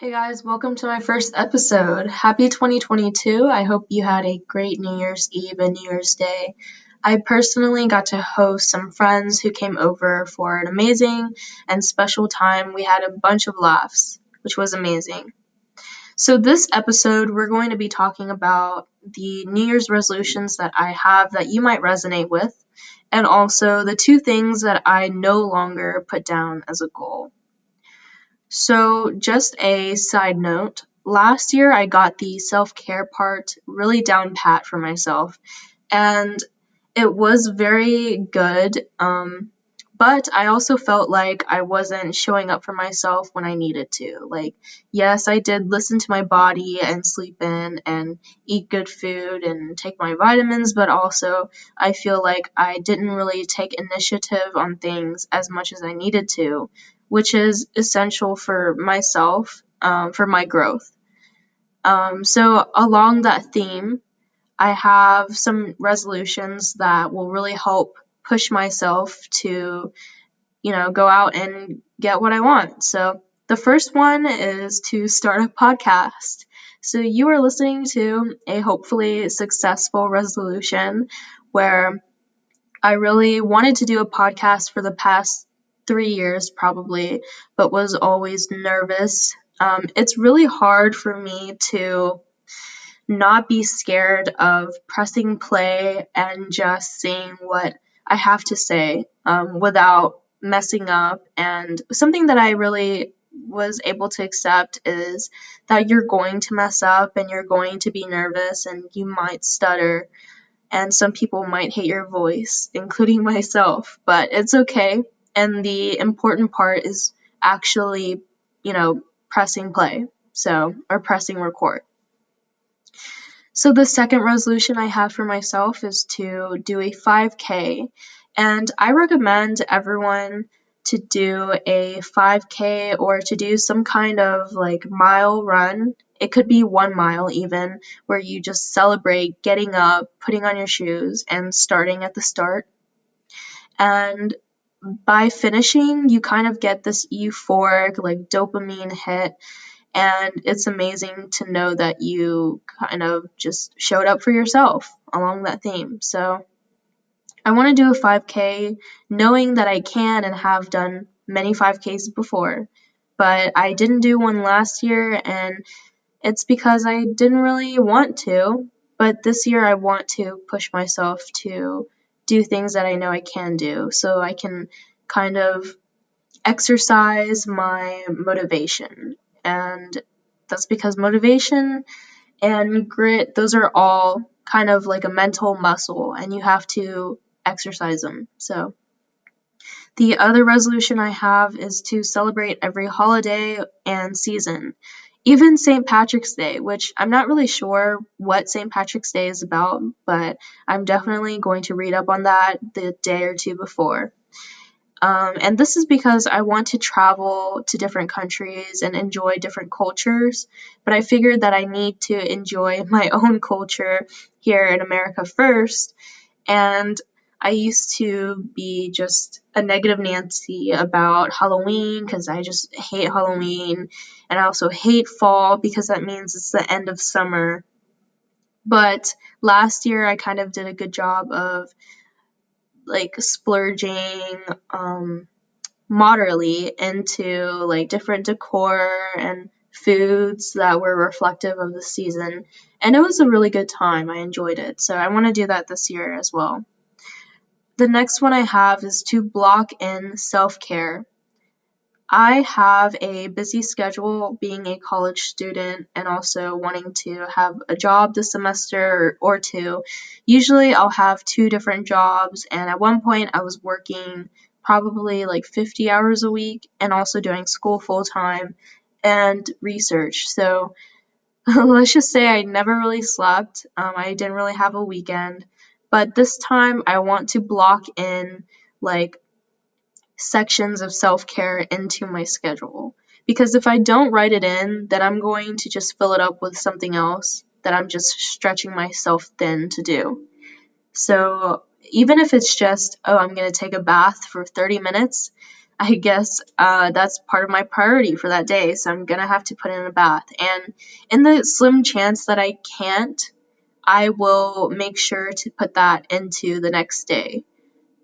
Hey guys, welcome to my first episode. Happy 2022. I hope you had a great New Year's Eve and New Year's Day. I personally got to host some friends who came over for an amazing and special time. We had a bunch of laughs, which was amazing. So, this episode, we're going to be talking about the New Year's resolutions that I have that you might resonate with, and also the two things that I no longer put down as a goal. So, just a side note last year I got the self care part really down pat for myself, and it was very good. Um, but I also felt like I wasn't showing up for myself when I needed to. Like, yes, I did listen to my body and sleep in and eat good food and take my vitamins, but also I feel like I didn't really take initiative on things as much as I needed to which is essential for myself, um, for my growth. Um, so, along that theme, I have some resolutions that will really help push myself to, you know, go out and get what I want. So, the first one is to start a podcast. So, you are listening to a hopefully successful resolution where I really wanted to do a podcast for the past three years probably, but was always nervous. Um, it's really hard for me to not be scared of pressing play and just seeing what I have to say um, without messing up. And something that I really was able to accept is that you're going to mess up and you're going to be nervous and you might stutter and some people might hate your voice, including myself, but it's okay and the important part is actually, you know, pressing play. So, or pressing record. So, the second resolution I have for myself is to do a 5K. And I recommend everyone to do a 5K or to do some kind of like mile run. It could be one mile even, where you just celebrate getting up, putting on your shoes, and starting at the start. And by finishing, you kind of get this euphoric, like dopamine hit. And it's amazing to know that you kind of just showed up for yourself along that theme. So I want to do a 5K knowing that I can and have done many 5Ks before. But I didn't do one last year, and it's because I didn't really want to. But this year, I want to push myself to do things that I know I can do so I can kind of exercise my motivation. And that's because motivation and grit, those are all kind of like a mental muscle, and you have to exercise them. So, the other resolution I have is to celebrate every holiday and season even St. Patrick's Day, which I'm not really sure what St. Patrick's Day is about, but I'm definitely going to read up on that the day or two before. Um, and this is because I want to travel to different countries and enjoy different cultures, but I figured that I need to enjoy my own culture here in America first. And I used to be just a negative Nancy about Halloween because I just hate Halloween. And I also hate fall because that means it's the end of summer. But last year I kind of did a good job of like splurging um, moderately into like different decor and foods that were reflective of the season. And it was a really good time. I enjoyed it. So I want to do that this year as well. The next one I have is to block in self care. I have a busy schedule being a college student and also wanting to have a job this semester or, two. Usually I'll have two different jobs, and at one point I was working probably like 50 hours a week and also doing school full time and research. So let's just say I never really slept. Um, I didn't really have a weekend. But this time I want to block in like sections of self care into my schedule. Because if I don't write it in, then I'm going to just fill it up with something else that I'm just stretching myself thin to do. So even if it's just, oh, I'm going to take a bath for 30 minutes, I guess uh, that's part of my priority for that day. So I'm gonna have to put in a bath. And in the slim chance that I can't, I will make sure to put that into the next day.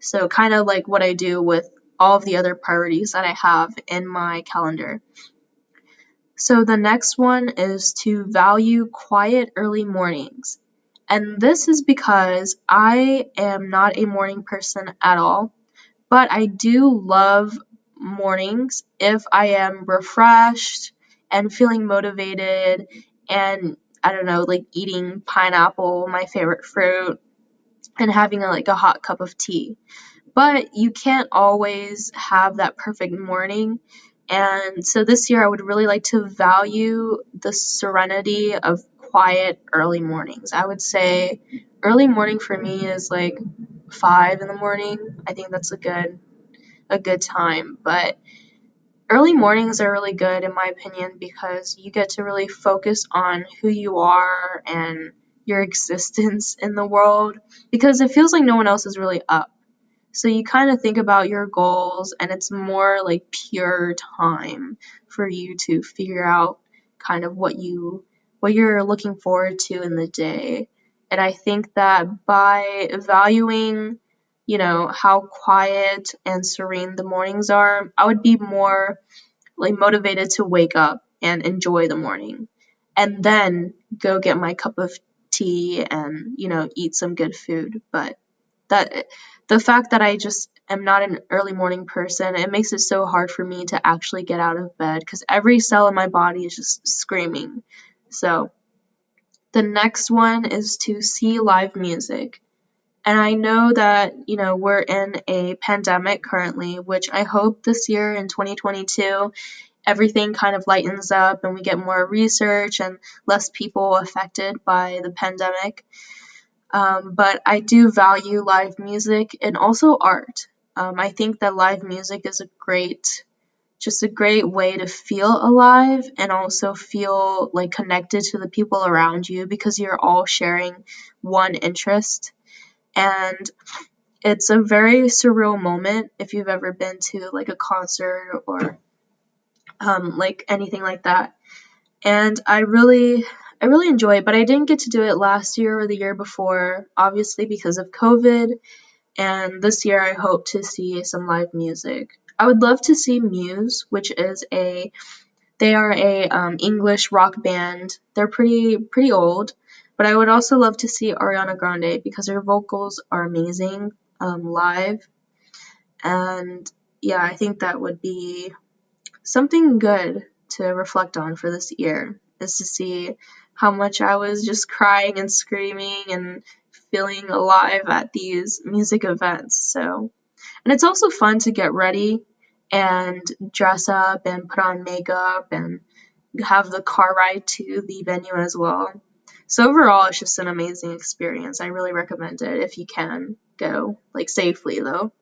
So kind of like what I do with all of the other priorities that I have in my calendar. So the next one is to value quiet early mornings. And this is because I am not a morning person at all, but I do love mornings if I am refreshed and feeling motivated and I don't know, like eating pineapple, my favorite fruit, and having a, like a hot cup of tea. But you can't always have that perfect morning. And so this year I would really like to value the serenity of quiet early mornings. I would say early morning for me is like five in the morning. I think that's a good a good time. But early mornings are really good in my opinion because you get to really focus on who you are and your existence in the world because it feels like no one else is really up. So you kind of think about your goals and it's more like pure time for you to figure out kind of what you what you're looking forward to in the day. And I think that by valuing, you know, how quiet and serene the mornings are, I would be more like motivated to wake up and enjoy the morning and then go get my cup of tea and, you know, eat some good food. But that the fact that I just am not an early morning person, it makes it so hard for me to actually get out of bed because every cell in my body is just screaming. So the next one is to see live music. And I know that, you know, we're in a pandemic currently, which I hope this year in 2022 everything kind of lightens up and we get more research and less people affected by the pandemic. Um, but I do value live music and also art. Um, I think that live music is a great just a great way to feel alive and also feel like connected to the people around you because you're all sharing one interest. And it's a very surreal moment if you've ever been to like a concert or um, like anything like that. And I really I really enjoy it, but I didn't get to do it last year or the year before, obviously because of COVID. And this year I hope to see some live music. I would love to see Muse, which is a they are a um, English rock band. They're pretty pretty old, but I would also love to see Ariana Grande because her vocals are amazing um, live. And yeah, I think that would be something good to reflect on for this year is to see how much I was just crying and screaming and feeling alive at these music events. So and it's also fun to get ready and dress up and put on makeup and have the car ride to the venue as well. So overall, it's just an amazing experience. I really recommend it if you can go, like safely though.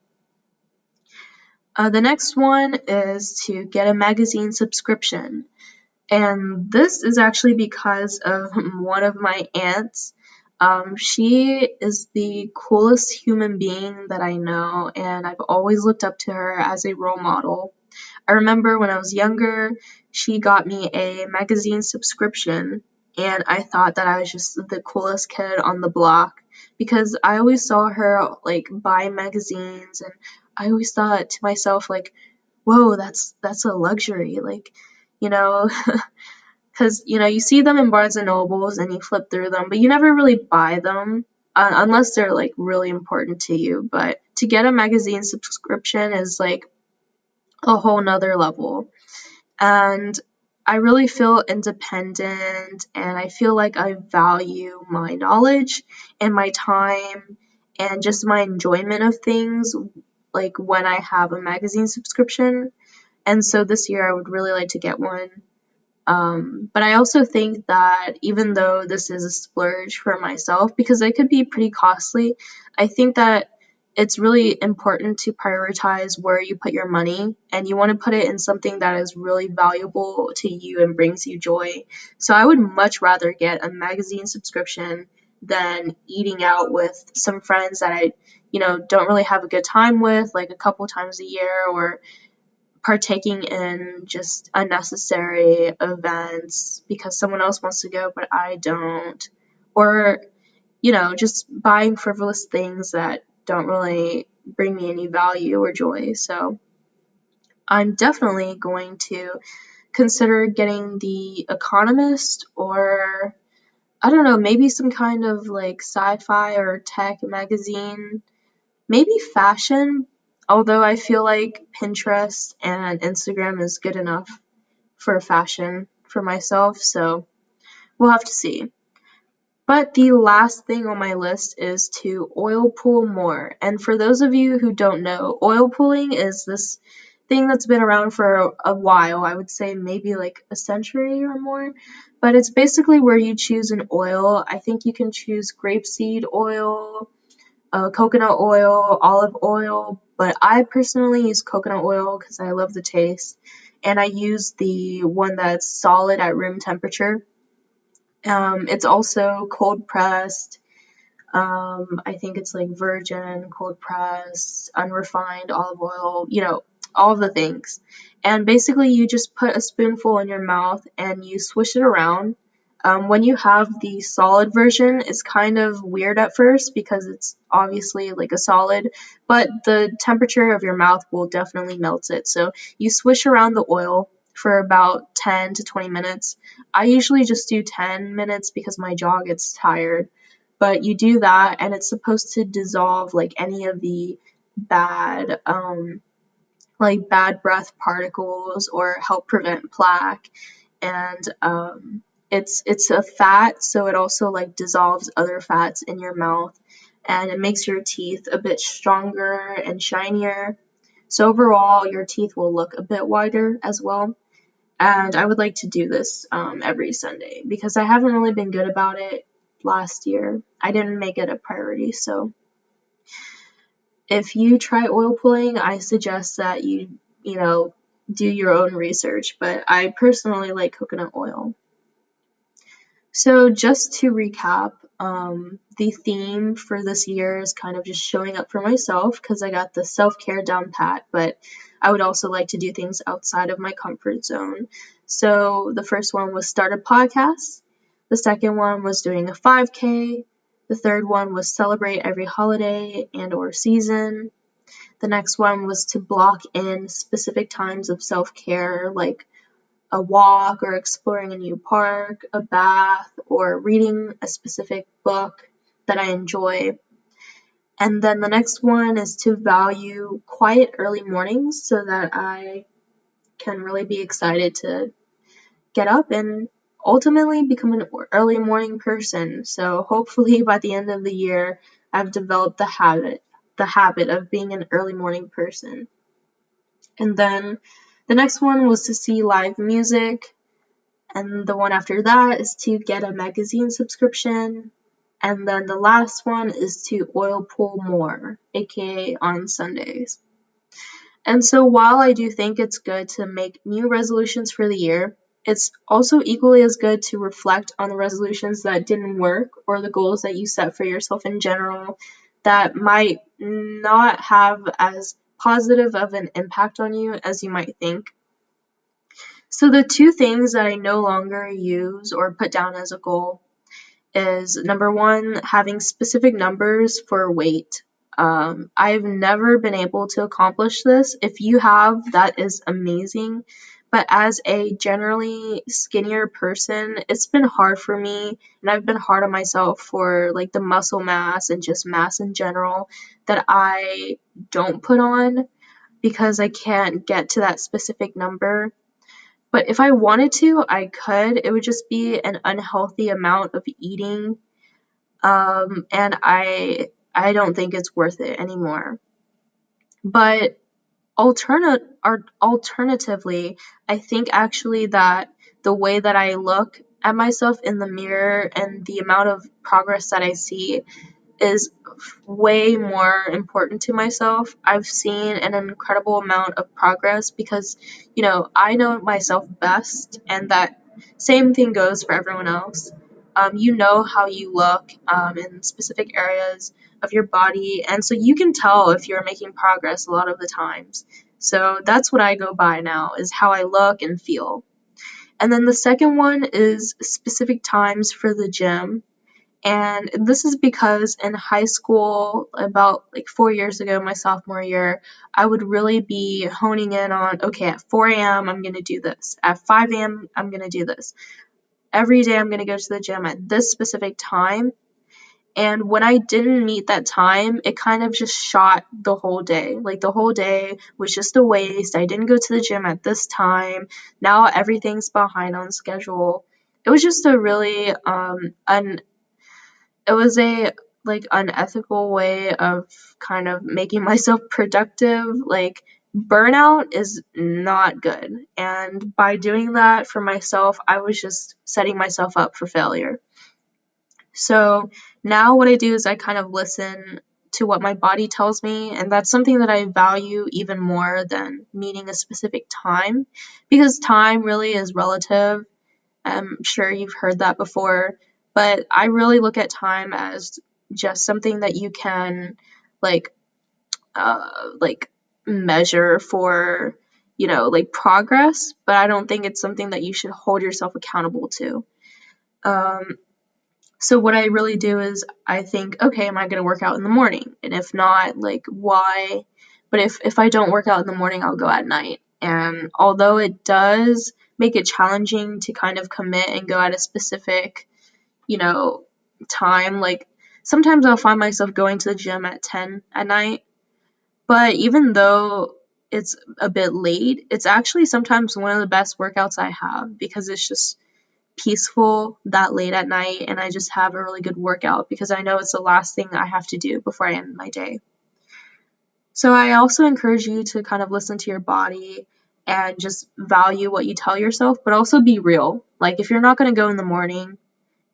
Uh, the next one is to get a magazine subscription. And this is actually because of one of my aunts um, she is the coolest human being that I know, and I've always looked up to her as a role model. I remember when I was younger, she got me a magazine subscription, and I thought that I was just the coolest kid on the block because I always saw her like buy magazines, and I always thought to myself like, "Whoa, that's that's a luxury!" Like, you know. because you know you see them in Barnes and Nobles and you flip through them, but you never really buy them uh, unless they're like really important to you. But to get a magazine subscription is like a whole nother level, and I really feel independent and I feel like I value my knowledge and my time and just my enjoyment of things like when I have a magazine subscription. And so this year I would really like to get one um, but I also think that even though this is a splurge for myself, because it could be pretty costly, I think that it's really important to prioritize where you put your money and you want to put it in something that is really valuable to you and brings you joy. So I would much rather get a magazine subscription than eating out with some friends that I, you know, don't really have a good time with like a couple times a year or partaking in just unnecessary events because someone else wants to go but I don't. Or, you know, just buying frivolous things that don't really bring me any value or joy. So I'm definitely going to consider getting The Economist or I don't know, maybe some kind of like sci fi or tech magazine. Maybe fashion, although I feel like Pinterest and Instagram is good enough for fashion for myself, so we'll have to see. But the last thing on my list is to oil pull more. And for those of you who don't know, oil pulling is this thing that's been around for a, while. I would say maybe like a century or more. But it's basically where you choose an oil. I think you can choose grapeseed oil, uh, coconut oil, olive oil, but I personally use coconut oil because I love the taste. And I use the one that's solid at room temperature. Um, it's also cold pressed. Um, I think it's like virgin, cold pressed, unrefined olive oil, you know, all the things. And basically, you just put a spoonful in your mouth and you swish it around. Um, when you have the solid version, it's kind of weird at first because it's obviously like a solid, but the temperature of your mouth will definitely melt it. So you swish around the oil for about 10 to 20 minutes. I usually just do 10 minutes because my jaw gets tired. But you do that, and it's supposed to dissolve like any of the bad um, like bad breath particles or help prevent plaque. And um, it's it's a fat, so it also like dissolves other fats in your mouth, and it makes your teeth a bit stronger and shinier. So overall, your teeth will look a bit whiter as well. And I would like to do this um, every Sunday because I haven't really been good about it last year. I didn't make it a priority, so if you try oil pulling, I suggest that you, you know, do your own research, but I personally like coconut oil. So, just to recap, um, the theme for this year is kind of just showing up for myself because I got the self care down pat, but I would also like to do things outside of my comfort zone. So, the first one was start a podcast, the second one was doing a 5K, the third one was celebrate every holiday and or season. The next one was to block in specific times of self-care like a walk or exploring a new park, a bath, or reading a specific book that I enjoy. And then the next one is to value quiet early mornings so that I can really be excited to get up and ultimately become an early morning person. So hopefully by the end of the year, I've developed the habit, the habit of being an early morning person. And then the next one was to see live music. And the one after that is to get a magazine subscription. And then the last one is to oil pull more, aka on Sundays. And so while I do think it's good to make new resolutions for the year, it's also equally as good to reflect on the resolutions that didn't work or the goals that you set for yourself in general that might not have as positive of an impact on you as you might think. So, the two things that I no longer use or put down as a goal is number one, having specific numbers for weight. Um, I've never been able to accomplish this. If you have, that is amazing. But as a generally skinnier person, it's been hard for me, and I've been hard on myself for like the muscle mass and just mass in general that I don't put on because I can't get to that specific number. But if I wanted to, I could. It would just be an unhealthy amount of eating. Um, and I I don't think it's worth it anymore. But alternate alternatively, I think actually that the way that I look at myself in the mirror and the amount of progress that I see is way more important to myself. I've seen an incredible amount of progress because, you know, I know myself best, and that same thing goes for everyone else. Um, you know how you look um, in specific areas of your body, and so you can tell if you're making progress a lot of the times. So that's what I go by now is how I look and feel. And then the second one is specific times for the gym. And this is because in high school, about like four years ago, my sophomore year, I would really be honing in on okay, at 4 a.m., I'm going to do this. At 5 a.m., I'm going to do this. Every day, I'm going to go to the gym at this specific time. And when I didn't meet that time, it kind of just shot the whole day. Like the whole day was just a waste. I didn't go to the gym at this time. Now everything's behind on schedule. It was just a really um un it was a like unethical way of kind of making myself productive. Like burnout is not good. And by doing that for myself, I was just setting myself up for failure. So now what I do is I kind of listen to what my body tells me, and that's something that I value even more than meeting a specific time because time really is relative. I'm sure you've heard that before, but I really look at time as just something that you can like uh like measure for you know like progress but i don't think it's something that you should hold yourself accountable to um so what I really do is I think, okay, am I going to work out in the morning? And if not, like why? But if if I don't work out in the morning, I'll go at night. And although it does make it challenging to kind of commit and go at a specific, you know, time, like sometimes I'll find myself going to the gym at 10 at night. But even though it's a bit late, it's actually sometimes one of the best workouts I have because it's just peaceful that late at night and I just have a really good workout because I know it's the last thing I have to do before I end my day. So I also encourage you to kind of listen to your body and just value what you tell yourself, but also be real. Like if you're not going to go in the morning,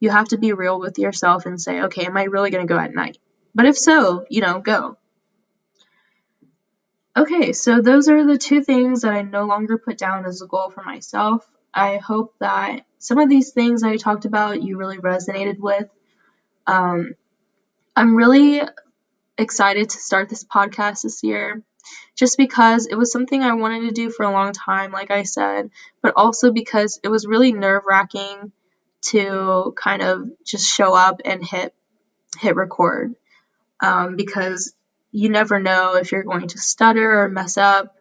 you have to be real with yourself and say, okay, am I really going to go at night? But if so, you know, go. Okay, so those are the two things that I no longer put down as a goal for myself. I hope that some of these things I talked about you really resonated with. Um, I'm really excited to start this podcast this year just because it was something I wanted to do for a long time, like I said, but also because it was really nerve wracking to kind of just show up and hit hit record um, because you never know if you're going to stutter or mess up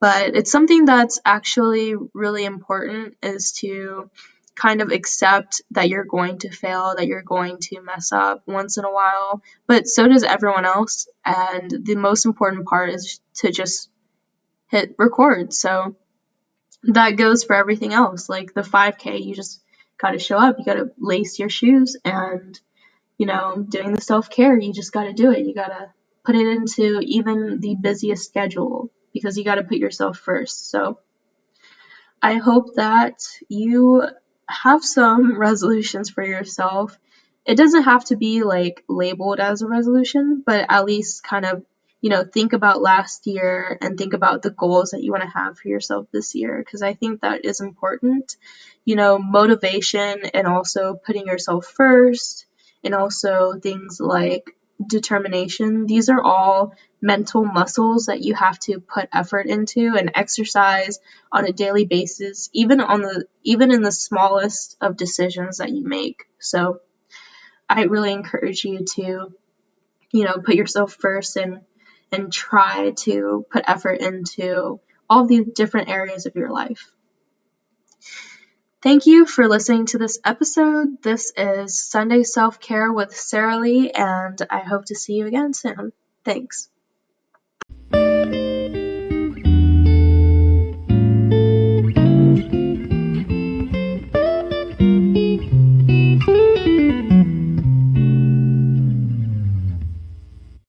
but it's something that's actually really important is to kind of accept that you're going to fail, that you're going to mess up once in a while, but so does everyone else. And the most important part is to just hit record. So that goes for everything else. Like the 5K, you just got to show up, you got to lace your shoes, and you know, doing the self care, you just got to do it. You got to put it into even the busiest schedule because you got to put yourself first. So I hope that you have some resolutions for yourself. It doesn't have to be like labeled as a resolution, but at least kind of, you know, think about last year and think about the goals that you want to have for yourself this year because I think that is important. You know, motivation and also putting yourself first and also things like determination. These are all mental muscles that you have to put effort into and exercise on a daily basis, even on the even in the smallest of decisions that you make. So I really encourage you to, you know, put yourself first and and try to put effort into all the different areas of your life. Thank you for listening to this episode. This is Sunday Self Care with Sarah Lee, and I hope to see you again soon. Thanks.